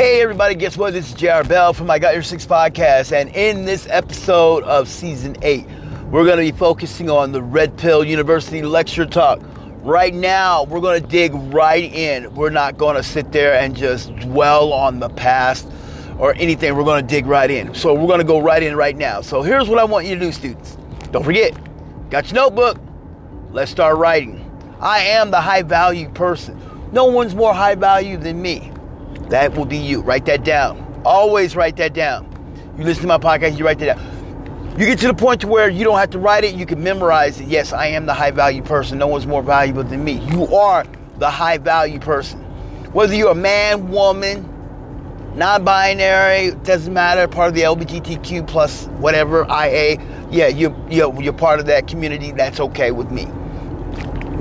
Hey everybody, guess what? This is JR Bell from I Got Your Six podcast, and in this episode of season eight, we're going to be focusing on the Red Pill University lecture talk. Right now, we're going to dig right in. We're not going to sit there and just dwell on the past or anything. We're going to dig right in. So we're going to go right in right now. So here's what I want you to do, students. Don't forget, got your notebook. Let's start writing. I am the high value person. No one's more high value than me. That will be you. Write that down. Always write that down. You listen to my podcast, you write that down. You get to the point to where you don't have to write it, you can memorize it. Yes, I am the high value person. No one's more valuable than me. You are the high value person. Whether you're a man, woman, non-binary, doesn't matter, part of the LGBTQ plus whatever, IA, yeah, you're, you're, you're part of that community, that's okay with me.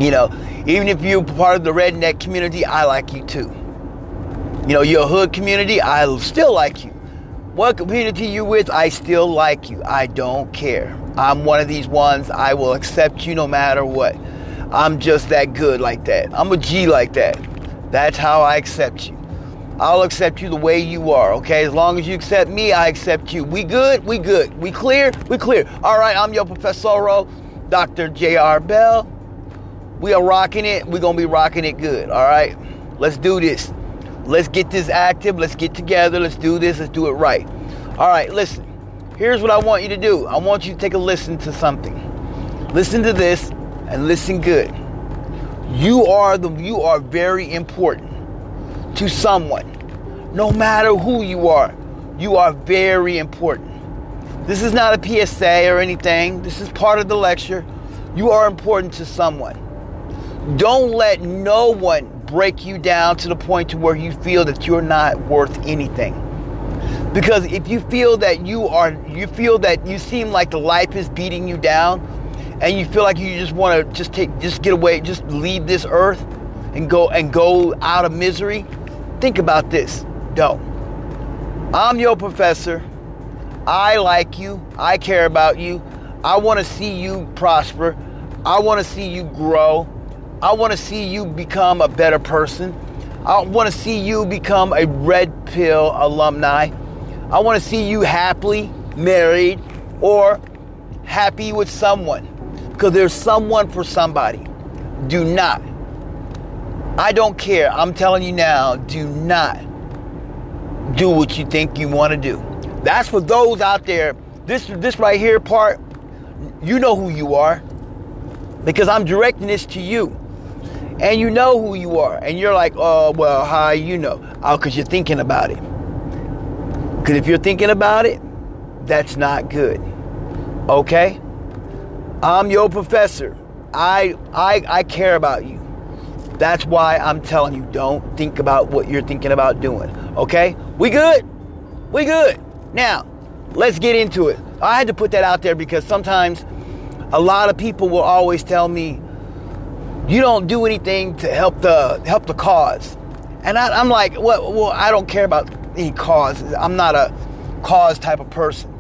You know, even if you're part of the redneck community, I like you too. You know, you're a hood community, I still like you. What community you with, I still like you. I don't care. I'm one of these ones, I will accept you no matter what. I'm just that good like that. I'm a G like that. That's how I accept you. I'll accept you the way you are, okay? As long as you accept me, I accept you. We good? We good. We clear? We clear. All right, I'm your professor, Dr. J.R. Bell. We are rocking it. We're going to be rocking it good, all right? Let's do this. Let's get this active. Let's get together. Let's do this. Let's do it right. All right, listen. Here's what I want you to do. I want you to take a listen to something. Listen to this and listen good. You are the you are very important to someone. No matter who you are, you are very important. This is not a PSA or anything. This is part of the lecture. You are important to someone. Don't let no one break you down to the point to where you feel that you're not worth anything. Because if you feel that you are, you feel that you seem like the life is beating you down, and you feel like you just want to just take, just get away, just leave this earth, and go and go out of misery, think about this. Don't. I'm your professor. I like you. I care about you. I want to see you prosper. I want to see you grow. I want to see you become a better person. I want to see you become a red pill alumni. I want to see you happily married or happy with someone because there's someone for somebody. Do not. I don't care. I'm telling you now, do not do what you think you want to do. That's for those out there. This this right here part, you know who you are because I'm directing this to you and you know who you are, and you're like, oh, well, how you know? Oh, because you're thinking about it. Because if you're thinking about it, that's not good. Okay? I'm your professor. I, I, I care about you. That's why I'm telling you, don't think about what you're thinking about doing. Okay? We good? We good. Now, let's get into it. I had to put that out there because sometimes a lot of people will always tell me, you don't do anything to help the help the cause. And I, am like, well, well, I don't care about any cause. I'm not a cause type of person.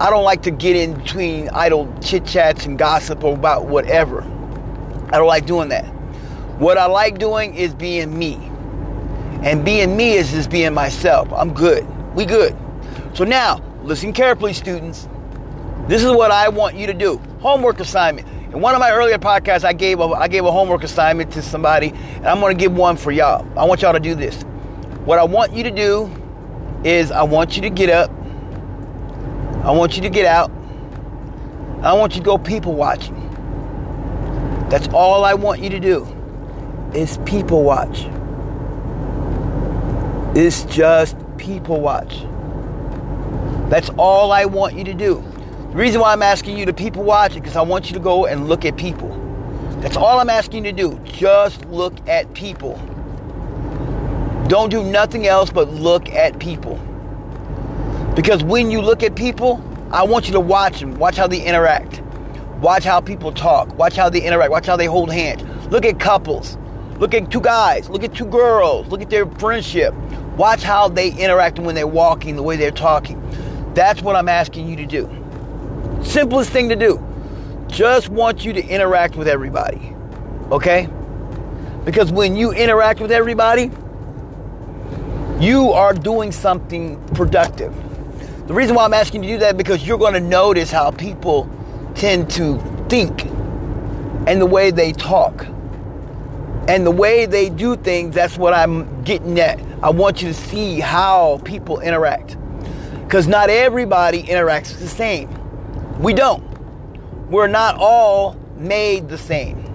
I don't like to get in between idle chit chats and gossip about whatever. I don't like doing that. What I like doing is being me. And being me is just being myself. I'm good. We good. So now, listen carefully, students. This is what I want you to do. Homework assignment. In one of my earlier podcasts, I gave a, I gave a homework assignment to somebody, and I'm going to give one for y'all. I want y'all to do this. What I want you to do is I want you to get up. I want you to get out. I want you to go people watching. That's all I want you to do is people watch. It's just people watch. That's all I want you to do. The reason why I'm asking you to people watch it because I want you to go and look at people. That's all I'm asking you to do. Just look at people. Don't do nothing else but look at people. Because when you look at people, I want you to watch them. Watch how they interact. Watch how people talk. Watch how they interact. Watch how they hold hands. Look at couples. Look at two guys. Look at two girls. Look at their friendship. Watch how they interact when they're walking, the way they're talking. That's what I'm asking you to do. Simplest thing to do. Just want you to interact with everybody. Okay? Because when you interact with everybody, you are doing something productive. The reason why I'm asking you to do that because you're going to notice how people tend to think and the way they talk and the way they do things. That's what I'm getting at. I want you to see how people interact because not everybody interacts the same. We don't. We're not all made the same.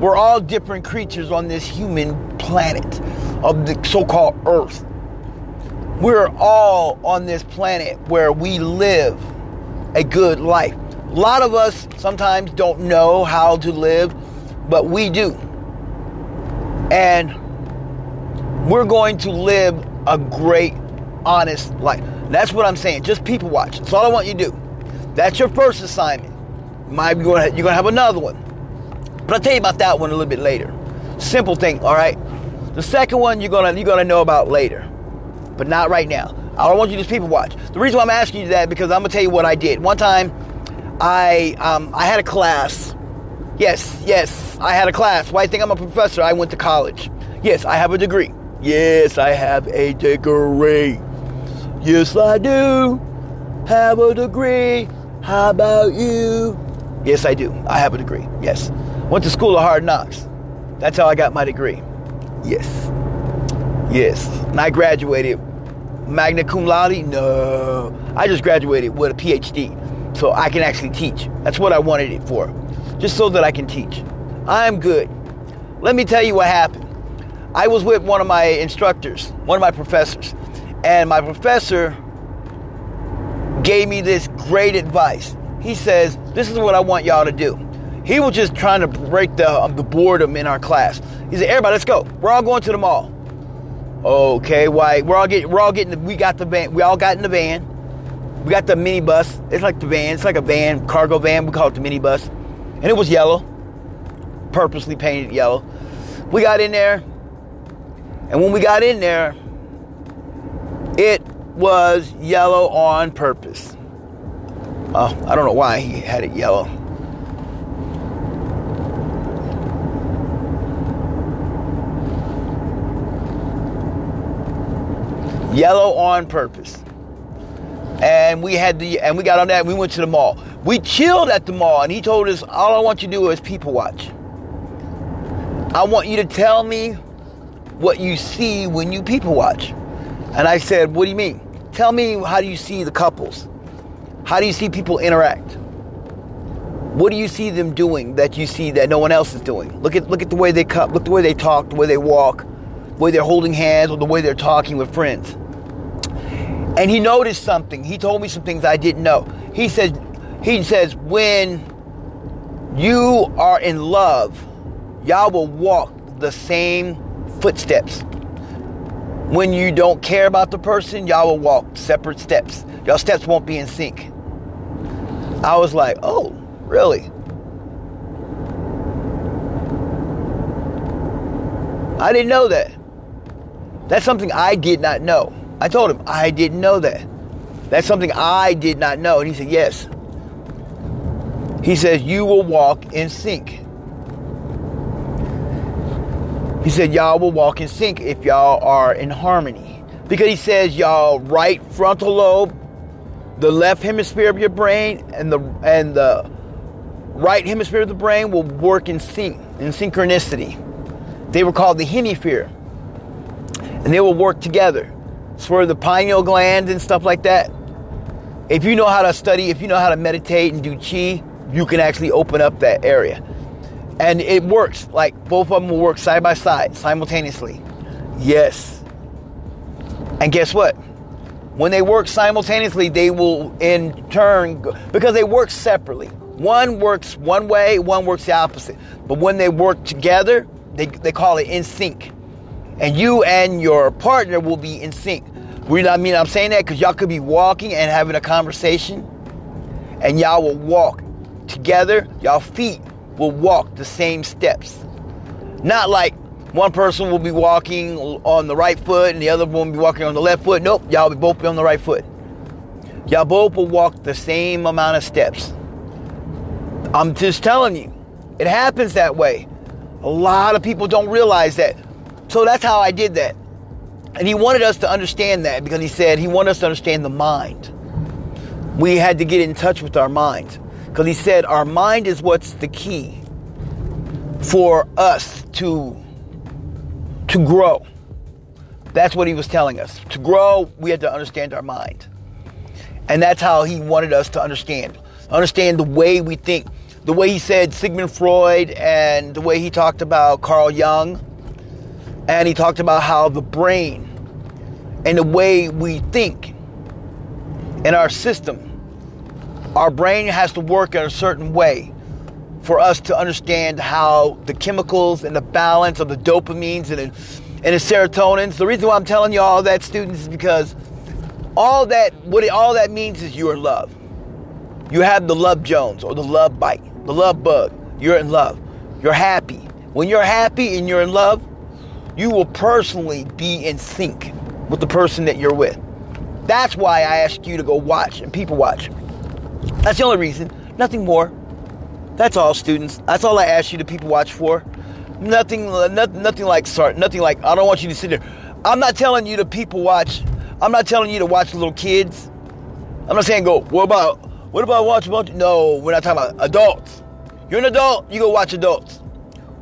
We're all different creatures on this human planet of the so called earth. We're all on this planet where we live a good life. A lot of us sometimes don't know how to live, but we do. And we're going to live a great, honest life. That's what I'm saying. Just people watch. That's all I want you to do. That's your first assignment. Might be going you're going to have another one. But I'll tell you about that one a little bit later. Simple thing, all right? The second one you're gonna you're gonna know about later, but not right now. I don't want you to just people watch. The reason why I'm asking you that because I'm gonna tell you what I did. One time, I um, I had a class. Yes, yes, I had a class. Why do you think I'm a professor? I went to college. Yes, I have a degree. Yes, I have a degree. Yes, I do have a degree. How about you? Yes, I do. I have a degree. Yes. Went to school of hard knocks. That's how I got my degree. Yes. Yes. And I graduated magna cum laude? No. I just graduated with a PhD. So I can actually teach. That's what I wanted it for. Just so that I can teach. I'm good. Let me tell you what happened. I was with one of my instructors, one of my professors, and my professor gave me this great advice. He says, This is what I want y'all to do. He was just trying to break the, um, the boredom in our class. He said, "Everybody, let's go. We're all going to the mall." Okay, why? We're all getting. We're all getting. We got the van. We all got in the van. We got the minibus. It's like the van. It's like a van, cargo van. We call it the minibus, and it was yellow, purposely painted yellow. We got in there, and when we got in there, it was yellow on purpose. Oh, I don't know why he had it yellow. Yellow on purpose. And we had the and we got on that we went to the mall. We chilled at the mall and he told us all I want you to do is people watch. I want you to tell me what you see when you people watch. And I said, What do you mean? Tell me how do you see the couples? How do you see people interact? What do you see them doing that you see that no one else is doing? Look at look at the way they cut, look the way they talk, the way they walk, the way they're holding hands, or the way they're talking with friends. And he noticed something. He told me some things I didn't know. He said, he says, when you are in love, y'all will walk the same footsteps. When you don't care about the person, y'all will walk separate steps. Y'all steps won't be in sync. I was like, oh, really? I didn't know that. That's something I did not know. I told him, I didn't know that. That's something I did not know. And he said, Yes. He says, You will walk in sync. He said, Y'all will walk in sync if y'all are in harmony. Because he says, Y'all right frontal lobe, the left hemisphere of your brain, and the and the right hemisphere of the brain will work in sync, in synchronicity. They were called the hemisphere. And they will work together. It's where the pineal gland and stuff like that. If you know how to study, if you know how to meditate and do chi, you can actually open up that area. And it works. Like both of them will work side by side, simultaneously. Yes. And guess what? When they work simultaneously, they will in turn, because they work separately. One works one way, one works the opposite. But when they work together, they, they call it in sync and you and your partner will be in sync. We, I mean, I'm saying that because y'all could be walking and having a conversation, and y'all will walk together. Y'all feet will walk the same steps. Not like one person will be walking on the right foot and the other one will be walking on the left foot. Nope, y'all will both be on the right foot. Y'all both will walk the same amount of steps. I'm just telling you, it happens that way. A lot of people don't realize that. So that's how I did that. and he wanted us to understand that because he said he wanted us to understand the mind. We had to get in touch with our mind because he said our mind is what's the key for us to to grow. That's what he was telling us. To grow, we had to understand our mind. And that's how he wanted us to understand. Understand the way we think. The way he said Sigmund Freud and the way he talked about Carl Jung. And he talked about how the brain and the way we think and our system, our brain has to work in a certain way for us to understand how the chemicals and the balance of the dopamines and, and the serotonins. The reason why I'm telling you all that, students, is because all that what it, all that means is you're in love. You have the love Jones or the love bite, the love bug. You're in love. You're happy. When you're happy and you're in love, you will personally be in sync with the person that you're with. That's why I ask you to go watch and people watch. That's the only reason. Nothing more. That's all, students. That's all I ask you to people watch for. Nothing, nothing, nothing like sorry, nothing like. I don't want you to sit there. I'm not telling you to people watch. I'm not telling you to watch little kids. I'm not saying go. What about what about watch about? No, we're not talking about adults. You're an adult. You go watch adults.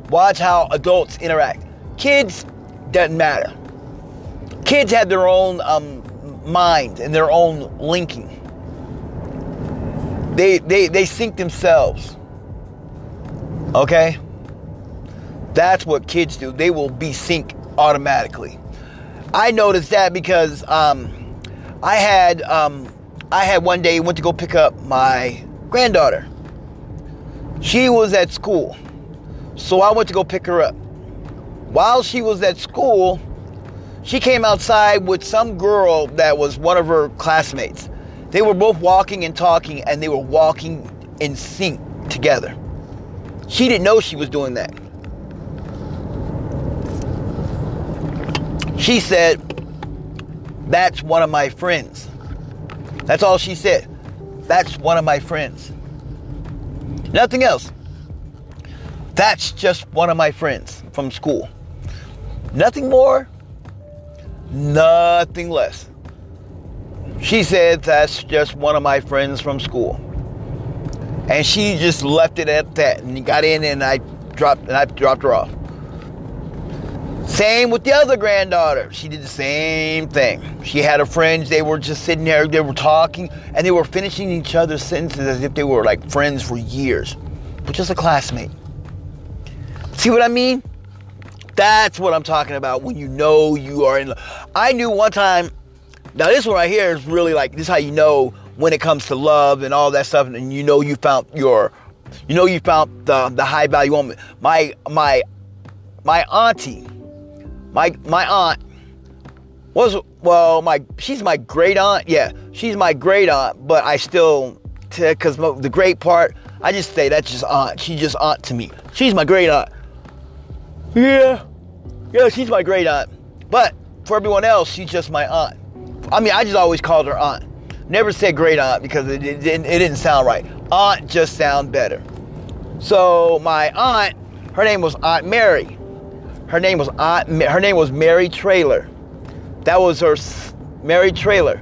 Watch how adults interact. Kids doesn't matter. Kids have their own um, mind and their own linking. They they they sync themselves. Okay? That's what kids do. They will be sync automatically. I noticed that because um, I had um, I had one day went to go pick up my granddaughter. She was at school, so I went to go pick her up. While she was at school, she came outside with some girl that was one of her classmates. They were both walking and talking, and they were walking in sync together. She didn't know she was doing that. She said, That's one of my friends. That's all she said. That's one of my friends. Nothing else. That's just one of my friends from school. Nothing more, nothing less. She said, That's just one of my friends from school. And she just left it at that and got in and I dropped and I dropped her off. Same with the other granddaughter. She did the same thing. She had her friends, they were just sitting there, they were talking, and they were finishing each other's sentences as if they were like friends for years, but just a classmate. See what I mean? That's what I'm talking about when you know you are in love. I knew one time, now this one right here is really like, this is how you know when it comes to love and all that stuff, and you know you found your, you know you found the, the high value woman. My, my, my auntie, my my aunt was well my she's my great aunt yeah she's my great aunt but i still because the great part i just say that's just aunt she's just aunt to me. She's my great aunt. Yeah yeah she's my great aunt. But for everyone else she's just my aunt i mean i just always called her aunt never said great aunt because it, it, it, it didn't sound right aunt just sound better so my aunt her name was aunt mary her name was Aunt, her name was Mary Trailer. That was her Mary Trailer.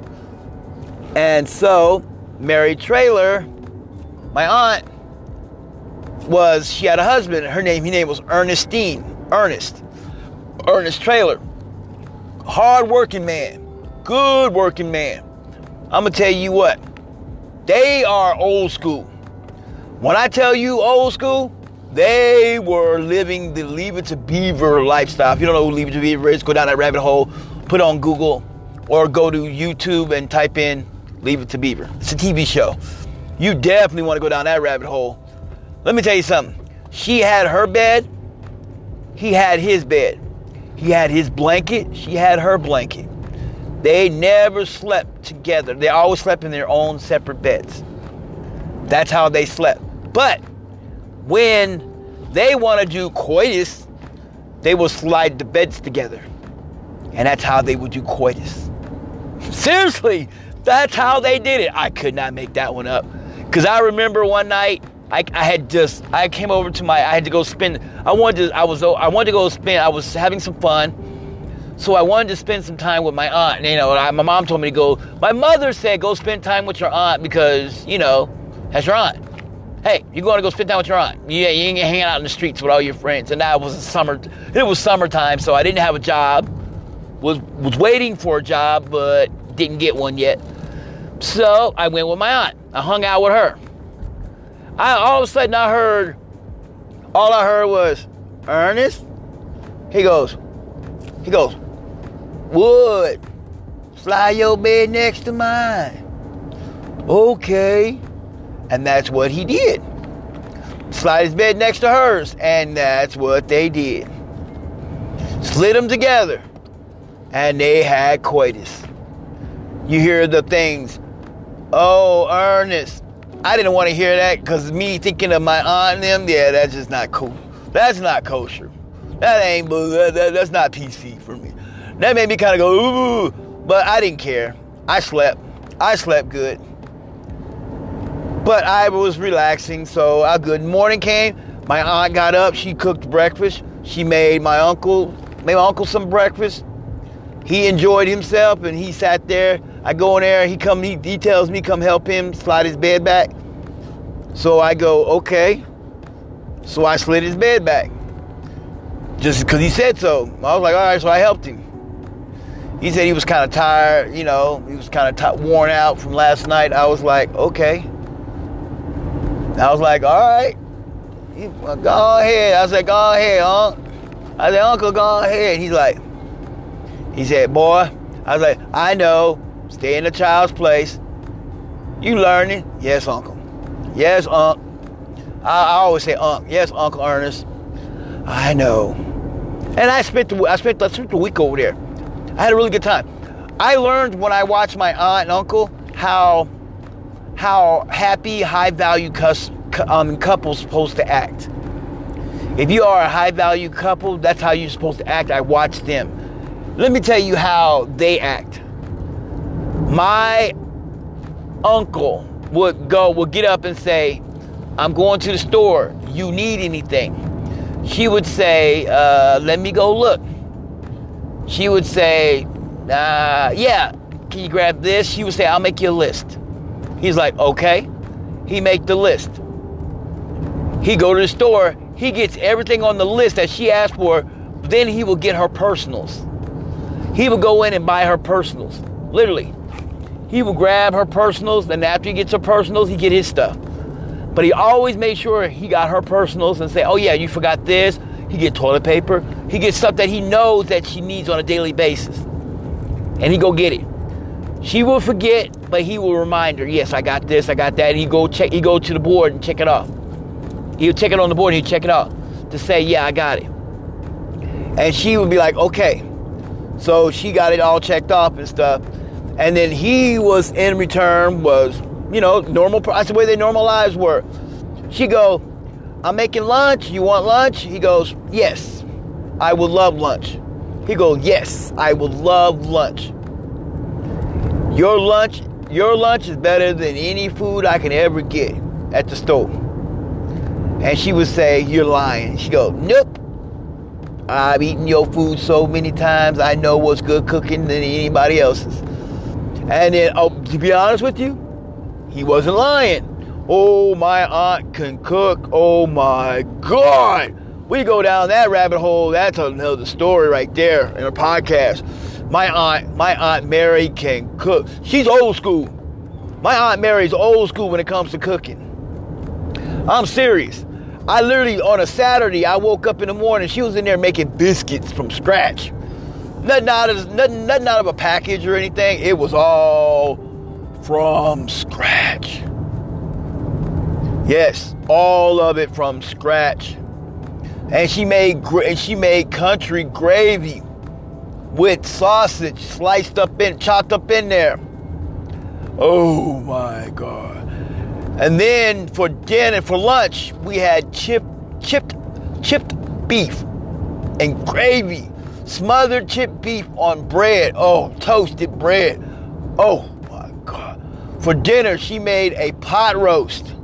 And so Mary Trailer, my aunt, was she had a husband. Her name, his name was Ernestine. Ernest. Ernest Trailer. Hard working man. Good working man. I'm gonna tell you what. They are old school. When I tell you old school, they were living the Leave It to Beaver lifestyle. If you don't know who Leave It to Beaver is, go down that rabbit hole, put on Google, or go to YouTube and type in Leave It to Beaver. It's a TV show. You definitely want to go down that rabbit hole. Let me tell you something. She had her bed, he had his bed. He had his blanket, she had her blanket. They never slept together. They always slept in their own separate beds. That's how they slept. But when they want to do coitus, they will slide the beds together. And that's how they would do coitus. Seriously, that's how they did it. I could not make that one up. Because I remember one night, I, I, had just, I came over to my, I had to go spend, I wanted to, I was, I wanted to go spend, I was having some fun. So I wanted to spend some time with my aunt. And you know, I, my mom told me to go. My mother said go spend time with your aunt because you know that's your aunt. Hey, you're going to go spend time with your aunt. Yeah, you ain't hanging out in the streets with all your friends. And that was summer. It was summertime, so I didn't have a job. Was was waiting for a job, but didn't get one yet. So I went with my aunt. I hung out with her. I all of a sudden I heard. All I heard was Ernest. He goes. He goes. Wood, slide your bed next to mine. Okay. And that's what he did. Slide his bed next to hers. And that's what they did. Slid them together. And they had coitus. You hear the things, oh, Ernest. I didn't want to hear that because me thinking of my aunt and them, yeah, that's just not cool. That's not kosher. That ain't, that, that's not PC for me. That made me kind of go, ooh, but I didn't care. I slept. I slept good. But I was relaxing, so a good morning came. My aunt got up, she cooked breakfast. She made my uncle, made my uncle some breakfast. He enjoyed himself and he sat there. I go in there, he come, he, he tells me come help him slide his bed back. So I go, okay. So I slid his bed back. Just because he said so. I was like, all right, so I helped him he said he was kind of tired, you know, he was kind of t- worn out from last night. I was like, okay. I was like, all right, go ahead. I said, go ahead, Unc. I said, Uncle, go ahead. He's like, he said, boy, I was like, I know, stay in the child's place. You learning? Yes, Uncle. Yes, Unc. I, I always say Unc. Yes, Uncle Ernest. I know. And I spent the I spent, I spent the week over there. I had a really good time. I learned when I watched my aunt and uncle how how happy, high value cus, um, couples supposed to act. If you are a high value couple, that's how you're supposed to act. I watched them. Let me tell you how they act. My uncle would go, would get up and say, I'm going to the store. You need anything? She would say, uh, Let me go look she would say, uh, yeah, can you grab this? She would say, I'll make you a list. He's like, okay. He make the list. He go to the store. He gets everything on the list that she asked for. Then he will get her personals. He will go in and buy her personals. Literally. He will grab her personals. Then after he gets her personals, he get his stuff. But he always made sure he got her personals and say, oh yeah, you forgot this. He get toilet paper. He get stuff that he knows that she needs on a daily basis. And he go get it. She will forget, but he will remind her, yes, I got this, I got that. And he go check he go to the board and check it off. He'll check it on the board, he'll check it off to say, yeah, I got it. And she would be like, okay. So she got it all checked off and stuff. And then he was in return was, you know, normal that's the way their normal lives were. She go, I'm making lunch. You want lunch? He goes, Yes, I would love lunch. He goes, Yes, I would love lunch. Your lunch, your lunch is better than any food I can ever get at the store. And she would say, You're lying. She goes, Nope. I've eaten your food so many times, I know what's good cooking than anybody else's. And then, oh, to be honest with you, he wasn't lying. Oh, my aunt can cook. Oh my God. We go down that rabbit hole. That's another story right there in a podcast. My aunt, my aunt Mary can cook. She's old school. My aunt Mary's old school when it comes to cooking. I'm serious. I literally on a Saturday, I woke up in the morning. She was in there making biscuits from scratch. Nothing out of nothing, nothing out of a package or anything. It was all from scratch. Yes, all of it from scratch. And she made and she made country gravy with sausage sliced up in chopped up in there. Oh my god. And then for dinner for lunch, we had chip chipped chipped beef and gravy. Smothered chipped beef on bread. Oh, toasted bread. Oh my god. For dinner, she made a pot roast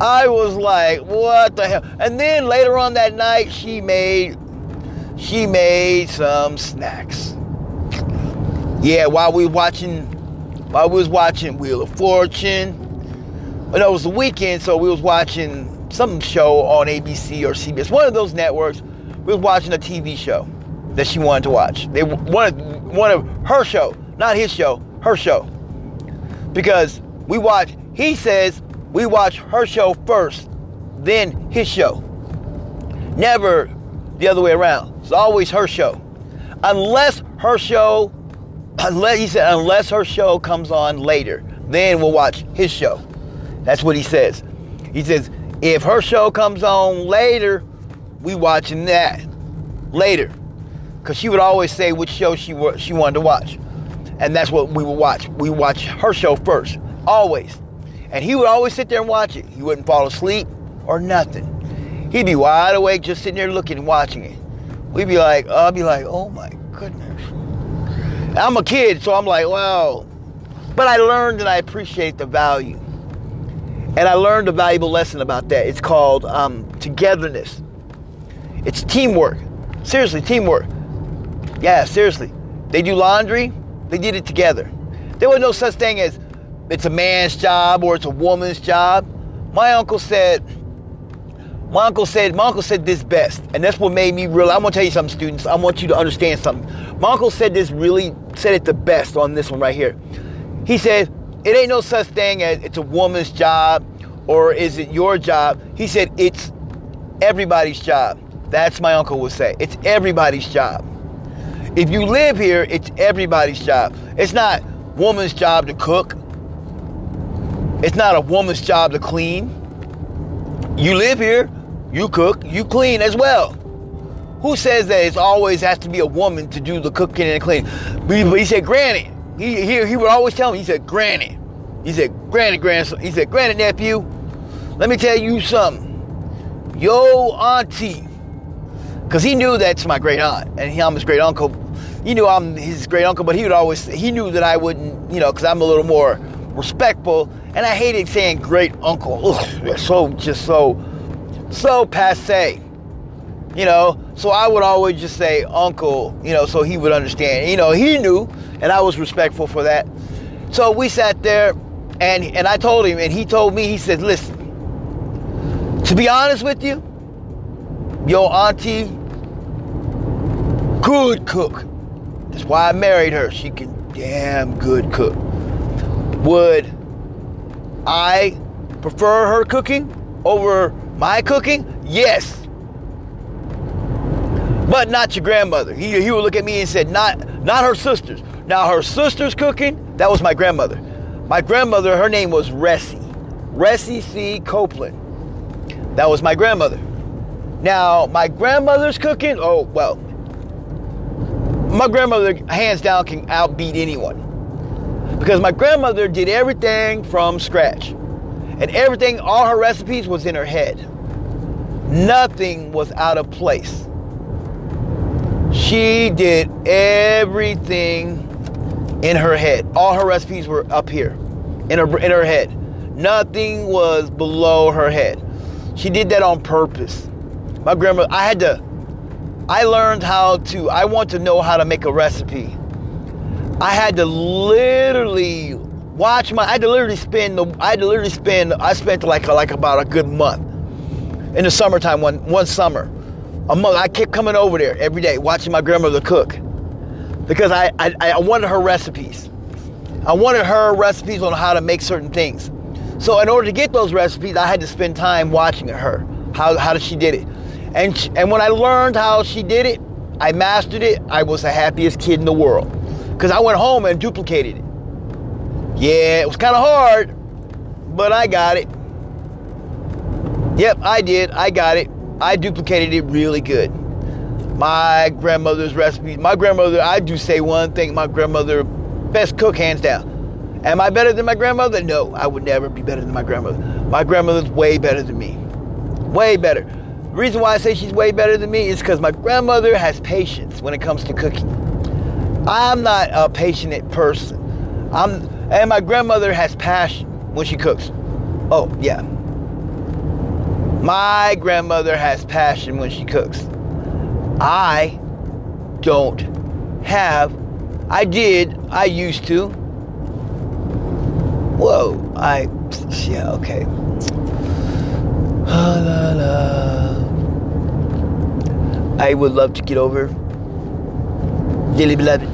I was like, what the hell? And then later on that night, she made she made some snacks. Yeah, while we watching, while we was watching Wheel of Fortune, but it was the weekend, so we was watching some show on ABC or CBS, one of those networks. We was watching a TV show that she wanted to watch. They wanted one of her show, not his show, her show, because we watch. He says we watch her show first, then his show. Never the other way around. It's always her show. Unless her show, unless he said, unless her show comes on later, then we'll watch his show. That's what he says. He says, if her show comes on later, we watching that later. Because she would always say which show she, she wanted to watch. And that's what we would watch. We watch her show first, always. And he would always sit there and watch it. He wouldn't fall asleep or nothing. He'd be wide awake, just sitting there looking and watching it. We'd be like, I'd be like, oh my goodness. I'm a kid, so I'm like, wow. But I learned and I appreciate the value. And I learned a valuable lesson about that. It's called um, togetherness. It's teamwork. Seriously, teamwork. Yeah, seriously. They do laundry, they did it together. There was no such thing as it's a man's job or it's a woman's job. My uncle said, my uncle said, my uncle said this best, and that's what made me real. I'm gonna tell you something, students. I want you to understand something. My uncle said this really said it the best on this one right here. He said, it ain't no such thing as it's a woman's job or is it your job. He said it's everybody's job. That's my uncle would say. It's everybody's job. If you live here, it's everybody's job. It's not woman's job to cook. It's not a woman's job to clean. You live here, you cook, you clean as well. Who says that it always has to be a woman to do the cooking and cleaning? But he said, granny. He, he, he would always tell me, he said, granny. He said, granny, grandson. He said, granny, nephew, let me tell you something. Yo, auntie. Because he knew that's my great aunt and he, I'm his great uncle. He knew I'm his great uncle, but he would always, he knew that I wouldn't, you know, because I'm a little more respectful. And I hated saying great uncle. Ugh, so, just so, so passe you know? So i would always just say uncle you know so he would understand. You know he knew and i was respectful for that. So we sat there and and i told him and he told me he said listen to be honest with you your auntie good cook. That's why i married her. She can damn good cook. Would i prefer her cooking over my cooking yes but not your grandmother. He, he would look at me and said, not, not her sisters. Now her sister's cooking, that was my grandmother. My grandmother, her name was Ressie. Ressie C. Copeland. That was my grandmother. Now, my grandmother's cooking, oh, well, my grandmother, hands down, can outbeat anyone. Because my grandmother did everything from scratch. And everything, all her recipes was in her head. Nothing was out of place. She did everything in her head. All her recipes were up here in her in her head. Nothing was below her head. She did that on purpose. My grandma, I had to I learned how to I want to know how to make a recipe. I had to literally watch my I had to literally spend the I had to literally spend I spent like a, like about a good month in the summertime one one summer a month. I kept coming over there every day, watching my grandmother cook, because I, I, I wanted her recipes. I wanted her recipes on how to make certain things. So in order to get those recipes, I had to spend time watching her. How how did she did it? And she, and when I learned how she did it, I mastered it. I was the happiest kid in the world because I went home and duplicated it. Yeah, it was kind of hard, but I got it. Yep, I did. I got it. I duplicated it really good. My grandmother's recipe, my grandmother, I do say one thing, my grandmother, best cook hands down. Am I better than my grandmother? No, I would never be better than my grandmother. My grandmother's way better than me. Way better. The reason why I say she's way better than me is because my grandmother has patience when it comes to cooking. I'm not a patient person. I'm, and my grandmother has passion when she cooks. Oh, yeah. My grandmother has passion when she cooks. I don't have. I did. I used to. Whoa. I. Yeah, okay. La, la, la. I would love to get over. Dearly beloved,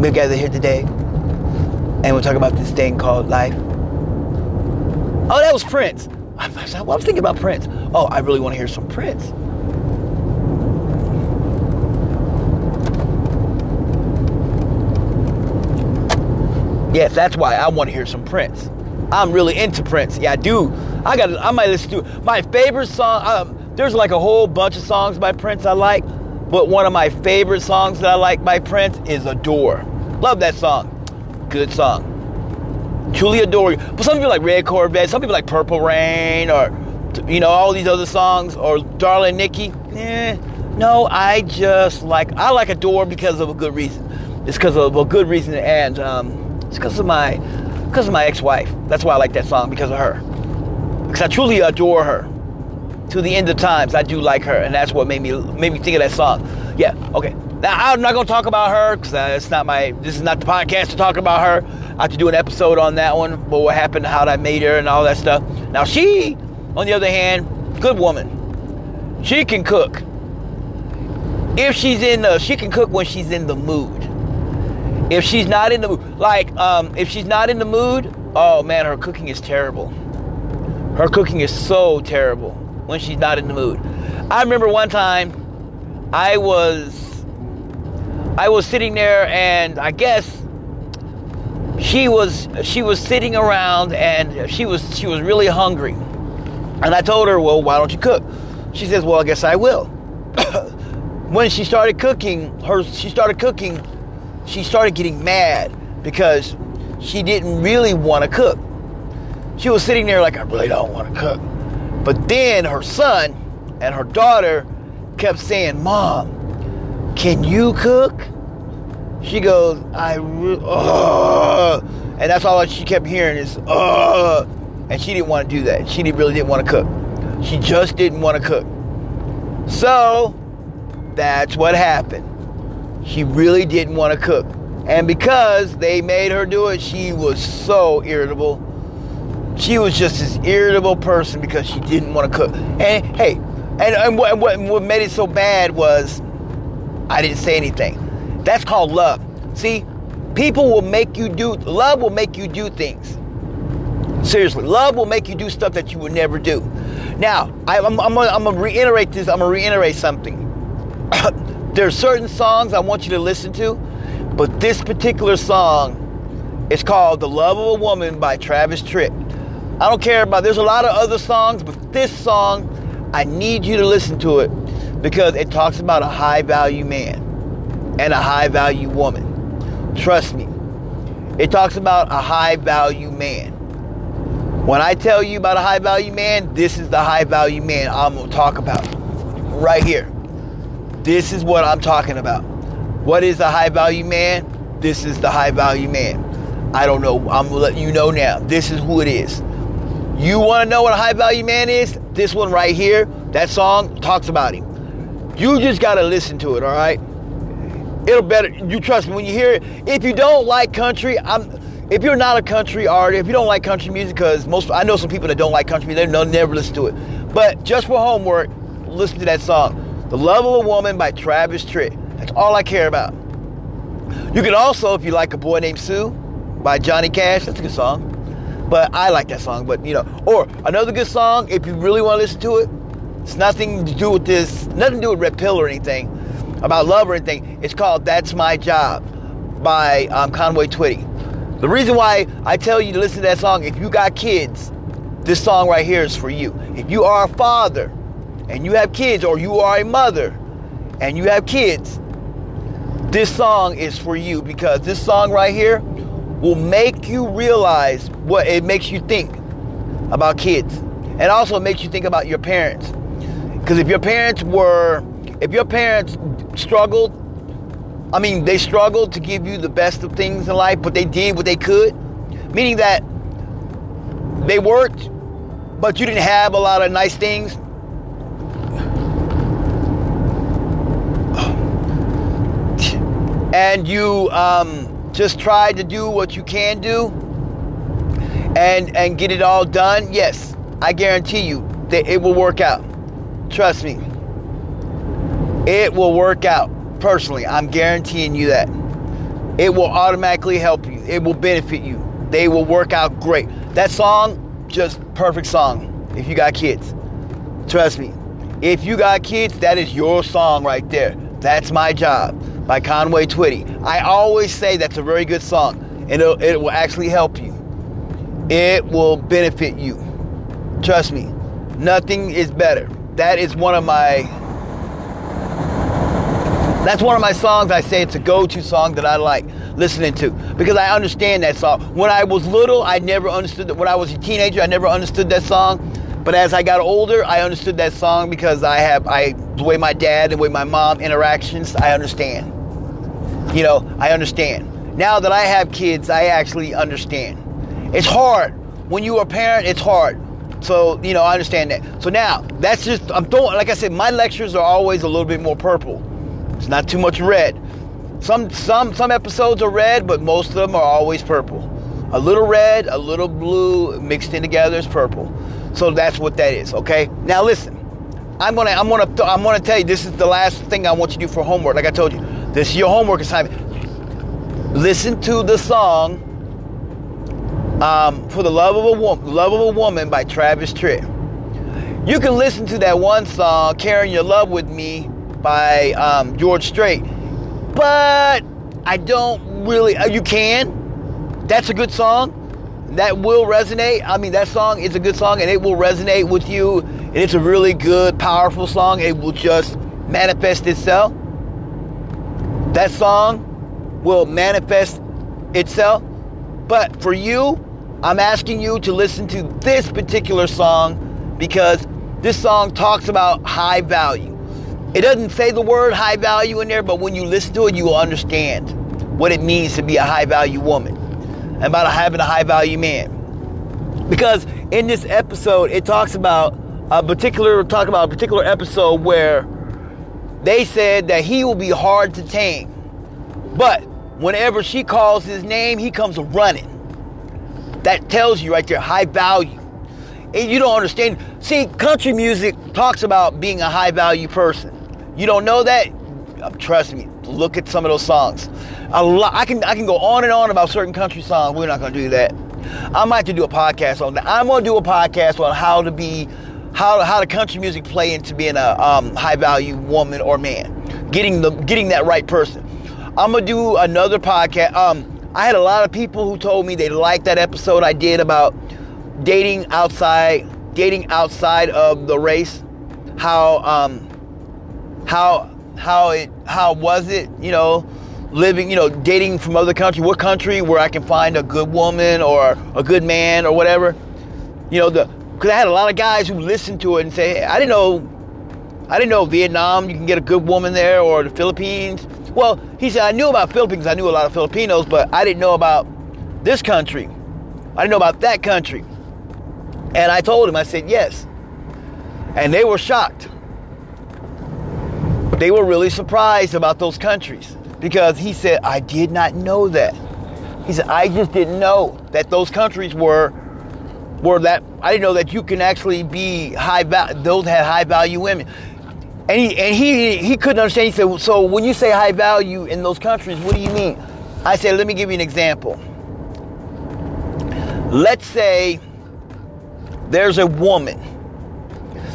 we're gathered here today and we'll talk about this thing called life. Oh, that was Prince. I was thinking about Prince. Oh, I really want to hear some Prince. Yes, that's why I want to hear some Prince. I'm really into Prince. Yeah, I do. I got. I might listen to my favorite song. Um, there's like a whole bunch of songs by Prince I like, but one of my favorite songs that I like by Prince is "Adore." Love that song. Good song. Truly adore you. But some people like Red Corvette. Some people like Purple Rain, or you know all these other songs, or Darling Nikki. Eh, no, I just like I like Adore because of a good reason. It's because of a good reason, and um, it's because of my because of my ex-wife. That's why I like that song because of her. Because I truly adore her. To the end of times, I do like her, and that's what made me made me think of that song. Yeah, okay. Now I'm not gonna talk about her because uh, it's not my. This is not the podcast to talk about her. I have to do an episode on that one. But what happened, how I made her, and all that stuff. Now she, on the other hand, good woman. She can cook. If she's in the, she can cook when she's in the mood. If she's not in the mood, like um, if she's not in the mood, oh man, her cooking is terrible. Her cooking is so terrible when she's not in the mood. I remember one time I was I was sitting there and I guess she was she was sitting around and she was she was really hungry. And I told her, "Well, why don't you cook?" She says, "Well, I guess I will." when she started cooking, her she started cooking she started getting mad because she didn't really want to cook. She was sitting there like, I really don't want to cook. But then her son and her daughter kept saying, Mom, can you cook? She goes, I, uh, and that's all she kept hearing is, uh, and she didn't want to do that. She really didn't want to cook. She just didn't want to cook. So that's what happened. She really didn't want to cook. And because they made her do it, she was so irritable. She was just this irritable person because she didn't want to cook. And hey, and, and what, what made it so bad was I didn't say anything. That's called love. See, people will make you do, love will make you do things. Seriously, love will make you do stuff that you would never do. Now, I, am going to reiterate this. I'm going to reiterate something. There are certain songs I want you to listen to, but this particular song is called The Love of a Woman by Travis Tritt. I don't care about, there's a lot of other songs, but this song, I need you to listen to it because it talks about a high value man and a high value woman. Trust me, it talks about a high value man. When I tell you about a high value man, this is the high value man I'm to talk about right here. This is what I'm talking about. What is a high value man? This is the high value man. I don't know. I'm gonna let you know now. This is who it is. You want to know what a high value man is? This one right here, that song talks about him. You just got to listen to it, all right? It'll better, you trust me when you hear it. If you don't like country, I'm, if you're not a country artist, if you don't like country music, because most, I know some people that don't like country, music, they will never listen to it. But just for homework, listen to that song. The Love of a Woman by Travis Tritt. That's all I care about. You can also, if you like A Boy Named Sue by Johnny Cash, that's a good song. But I like that song, but you know, or another good song, if you really want to listen to it, it's nothing to do with this, nothing to do with Red Pill or anything, about love or anything. It's called That's My Job by um, Conway Twitty. The reason why I tell you to listen to that song, if you got kids, this song right here is for you. If you are a father and you have kids, or you are a mother and you have kids, this song is for you because this song right here will make you realize what it makes you think about kids. And also makes you think about your parents. Because if your parents were, if your parents struggled, I mean, they struggled to give you the best of things in life, but they did what they could, meaning that they worked, but you didn't have a lot of nice things and you um, just try to do what you can do and and get it all done, yes, I guarantee you that it will work out. Trust me. It will work out. Personally, I'm guaranteeing you that. It will automatically help you. It will benefit you. They will work out great. That song, just perfect song if you got kids. Trust me. If you got kids, that is your song right there. That's my job by Conway Twitty. I always say that's a very good song and it will actually help you. It will benefit you. Trust me. Nothing is better. That is one of my that's one of my songs I say it's a go-to song that I like listening to because I understand that song. When I was little, I never understood that. When I was a teenager, I never understood that song. But as I got older, I understood that song because I have I the way my dad and way my mom interactions, I understand. You know, I understand. Now that I have kids, I actually understand. It's hard. When you are a parent, it's hard. So, you know, I understand that. So now, that's just I'm throwing like I said, my lectures are always a little bit more purple. It's not too much red. Some some some episodes are red, but most of them are always purple. A little red, a little blue mixed in together is purple. So that's what that is. Okay. Now listen, I'm gonna I'm gonna I'm gonna tell you this is the last thing I want you to do for homework. Like I told you, this is your homework assignment. Listen to the song um, "For the Love of a Woman," "Love of a Woman" by Travis Tritt. You can listen to that one song, "Carrying Your Love with Me." by um, George Strait. But I don't really, uh, you can. That's a good song. That will resonate. I mean, that song is a good song and it will resonate with you. And it's a really good, powerful song. It will just manifest itself. That song will manifest itself. But for you, I'm asking you to listen to this particular song because this song talks about high value. It doesn't say the word high value in there, but when you listen to it, you will understand what it means to be a high value woman and about having a high value man. Because in this episode, it talks about a particular talk about a particular episode where they said that he will be hard to tame. But whenever she calls his name, he comes running. That tells you right there high value. And you don't understand. See, country music talks about being a high value person. You don't know that? Uh, trust me. Look at some of those songs. A lot. I can I can go on and on about certain country songs. We're not going to do that. I might have to do a podcast on that. I'm going to do a podcast on how to be, how how the country music play into being a um, high value woman or man, getting the getting that right person. I'm gonna do another podcast. Um, I had a lot of people who told me they liked that episode I did about dating outside, dating outside of the race. How um, how how it how was it you know living you know dating from other country? What country where i can find a good woman or a good man or whatever? You know the because i had a lot of guys who listened to it and say hey, i didn't know i didn't know vietnam you can get a good woman there or the philippines. Well he said i knew about philippines i knew a lot of filipinos but i didn't know about this country i didn't know about that country and i told him i said yes and they were shocked they were really surprised about those countries because he said, I did not know that. He said, I just didn't know that those countries were were that I didn't know that you can actually be high value those had high value women. And he and he he couldn't understand. He said, So when you say high value in those countries, what do you mean? I said, let me give you an example. Let's say there's a woman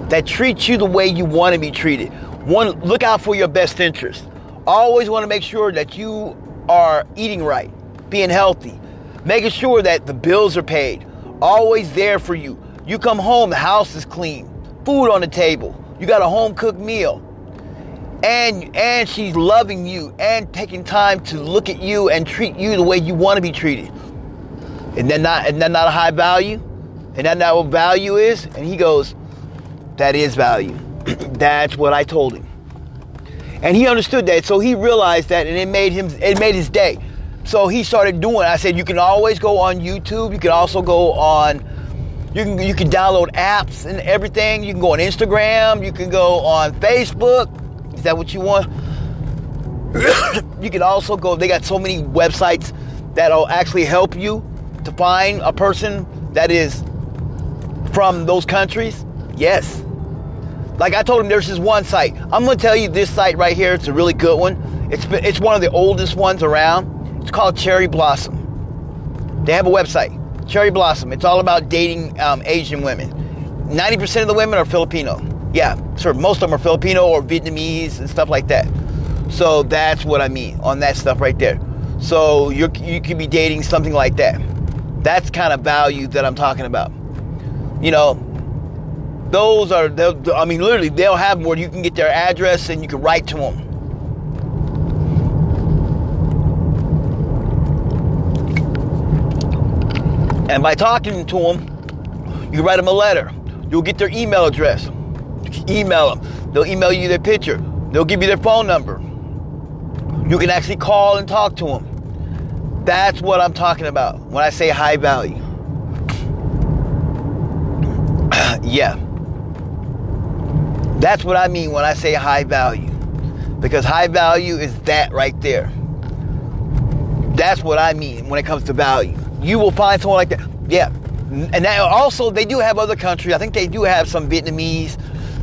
that treats you the way you want to be treated one, look out for your best interest. Always want to make sure that you are eating right, being healthy, making sure that the bills are paid. Always there for you. You come home, the house is clean, food on the table. You got a home cooked meal. And and she's loving you and taking time to look at you and treat you the way you want to be treated. And then not and that not a high value? And that not what value is? And he goes, That is value. That's what I told him. And he understood that, so he realized that, and it made him, it made his day. So he started doing. I said, you can always go on YouTube. You can also go on. You can you can download apps and everything. You can go on Instagram. You can go on Facebook. Is that what you want? you can also go. They got so many websites that'll actually help you to find a person that is from those countries. Yes. Like I told him, there's this one site. I'm gonna tell you this site right here. It's a really good one. It's it's one of the oldest ones around. It's called Cherry Blossom. They have a website, Cherry Blossom. It's all about dating um, Asian women. 90% of the women are Filipino. Yeah, sure. Most of them are Filipino or Vietnamese and stuff like that. So that's what I mean on that stuff right there. So you you could be dating something like that. That's kind of value that I'm talking about. You know, those are, I mean, literally, they'll have where you can get their address and you can write to them. And by talking to them, you write them a letter. You'll get their email address. Email them. They'll email you their picture. They'll give you their phone number. You can actually call and talk to them. That's what I'm talking about when I say high value. yeah. That's what I mean when I say high value. Because high value is that right there. That's what I mean when it comes to value. You will find someone like that. Yeah. And that also, they do have other countries. I think they do have some Vietnamese.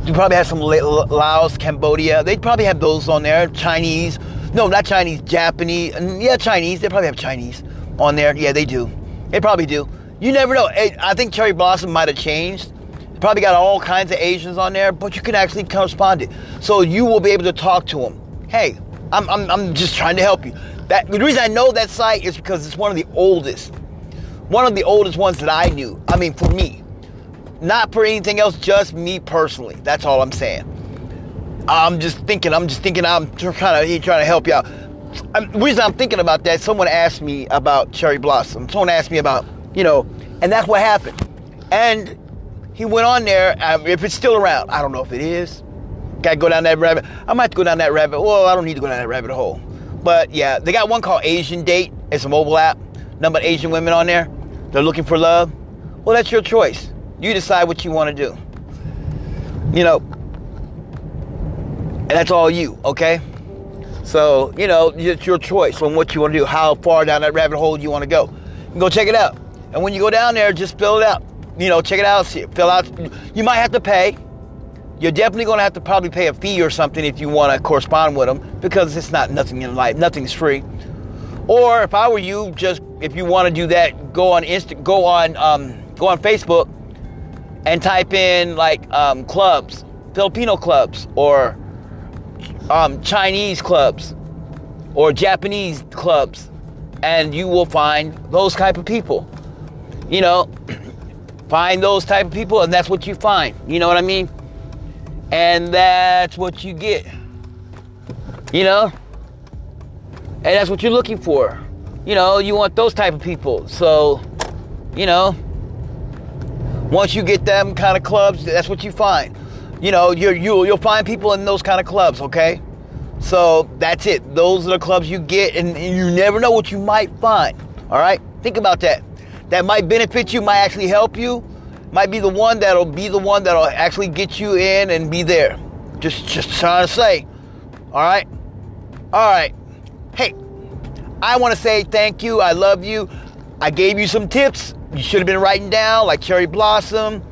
You probably have some Laos, Cambodia. They probably have those on there. Chinese. No, not Chinese, Japanese. Yeah, Chinese. They probably have Chinese on there. Yeah, they do. They probably do. You never know. I think Cherry Blossom might have changed. Probably got all kinds of Asians on there, but you can actually correspond it. So you will be able to talk to them. Hey, I'm, I'm, I'm just trying to help you. That, the reason I know that site is because it's one of the oldest. One of the oldest ones that I knew. I mean, for me. Not for anything else, just me personally. That's all I'm saying. I'm just thinking, I'm just thinking, I'm trying to, trying to help you out. I'm, the reason I'm thinking about that, someone asked me about Cherry Blossom. Someone asked me about, you know, and that's what happened. And he went on there. Um, if it's still around, I don't know if it is. Got to go down that rabbit. I might go down that rabbit. Well, I don't need to go down that rabbit hole. But yeah, they got one called Asian Date. It's a mobile app. Number of Asian women on there. They're looking for love. Well, that's your choice. You decide what you want to do. You know, and that's all you, okay? So, you know, it's your choice on what you want to do, how far down that rabbit hole you want to go. go check it out. And when you go down there, just fill it out you know, check it out, see, fill out. You might have to pay. You're definitely going to have to probably pay a fee or something if you want to correspond with them because it's not nothing in life. Nothing's free. Or if I were you, just if you want to do that, go on Insta, go on, um, go on Facebook, and type in like um, clubs, Filipino clubs, or um, Chinese clubs, or Japanese clubs, and you will find those type of people. You know, Find those type of people, and that's what you find. You know what I mean? And that's what you get. You know? And that's what you're looking for. You know, you want those type of people. So, you know, once you get them kind of clubs, that's what you find. You know, you you you'll find people in those kind of clubs, okay? So that's it. Those are the clubs you get, and, and you never know what you might find. All right, think about that that might benefit you, might actually help you, might be the one that'll be the one that'll actually get you in and be there. Just just trying to say. All right? All right. Hey, I want to say thank you. I love you. I gave you some tips. You should have been writing down like cherry blossom.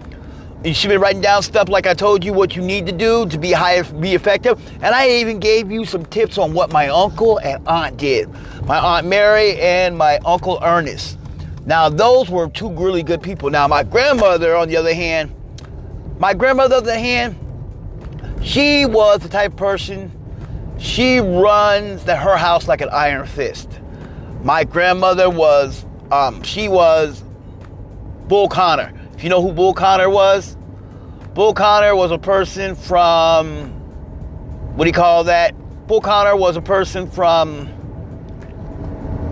You should have been writing down stuff like I told you what you need to do to be high, be effective. And I even gave you some tips on what my uncle and aunt did. My aunt Mary and my uncle Ernest. Now, those were two really good people. Now, my grandmother, on the other hand, my grandmother, on the other hand, she was the type of person, she runs the, her house like an iron fist. My grandmother was, um, she was Bull Connor. If you know who Bull Connor was, Bull Connor was a person from, what do you call that? Bull Connor was a person from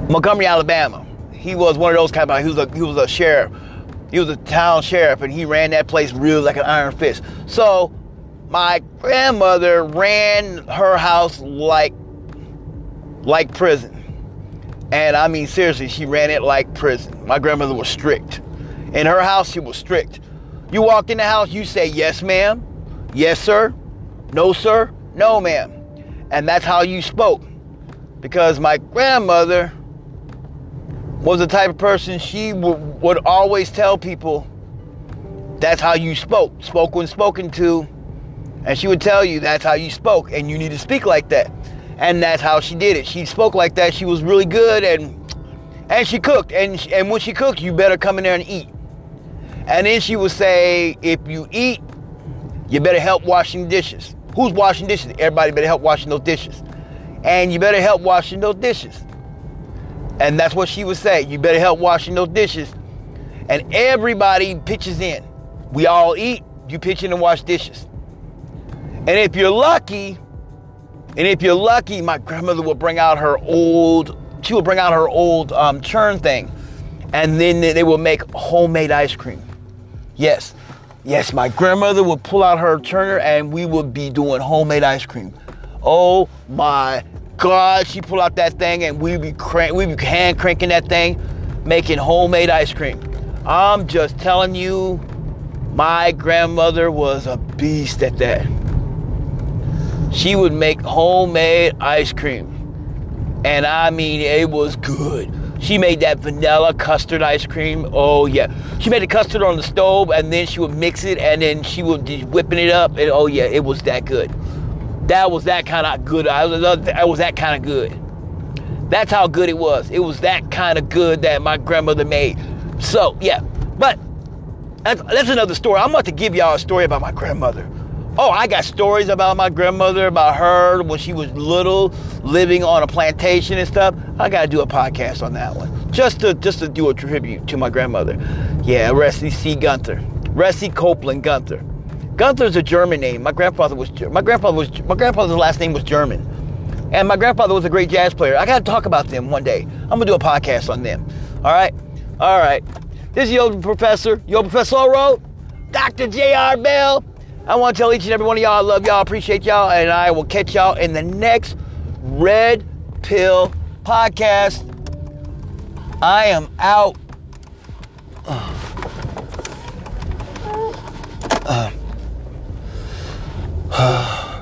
Montgomery, Alabama he was one of those kind of he was a he was a sheriff. He was a town sheriff and he ran that place real like an iron fist. So my grandmother ran her house like like prison. And I mean seriously, she ran it like prison. My grandmother was strict. In her house, she was strict. You walk in the house, you say, yes, ma'am, yes, sir, no, sir, no, ma'am. And that's how you spoke because my grandmother was the type of person she w- would always tell people that's how you spoke. Spoke when spoken to. And she would tell you that's how you spoke and you need to speak like that. And that's how she did it. She spoke like that. She was really good and and she cooked. And and when she cooked, you better come in there and eat. And then she would say, if you eat, you better help washing dishes. Who's washing dishes? Everybody better help washing those dishes. And you better help washing those dishes. And that's what she would say. You better help washing those dishes. And everybody pitches in. We all eat, you pitch in and wash dishes. And if you're lucky, and if you're lucky, my grandmother will bring out her old, she will bring out her old um, churn thing. And then they will make homemade ice cream. Yes, yes, my grandmother would pull out her churner and we would be doing homemade ice cream. Oh my God, she pull out that thing and we be crank, we be hand cranking that thing, making homemade ice cream. I'm just telling you, my grandmother was a beast at that. She would make homemade ice cream. And I mean, it was good. She made that vanilla custard ice cream. Oh yeah. She made the custard on the stove and then she would mix it and then she would be whipping it up and oh yeah, it was that good. That was that kind of good. I was, uh, I was that kind of good. That's how good it was. It was that kind of good that my grandmother made. So yeah, but that's, that's another story. I'm about to give y'all a story about my grandmother. Oh, I got stories about my grandmother, about her when she was little, living on a plantation and stuff. I gotta do a podcast on that one. Just to just to do a tribute to my grandmother. Yeah, Ressie C. Gunther. Ressie Copeland Gunther. Gunther's a German name. My grandfather was my grandfather was my grandfather's last name was German. And my grandfather was a great jazz player. I gotta talk about them one day. I'm gonna do a podcast on them. All right? All right. This is Yoga Professor, your Professor, Rowe. Dr. J.R. Bell. I want to tell each and every one of y'all I love y'all, appreciate y'all, and I will catch y'all in the next Red Pill podcast. I am out. Uh, uh, uh.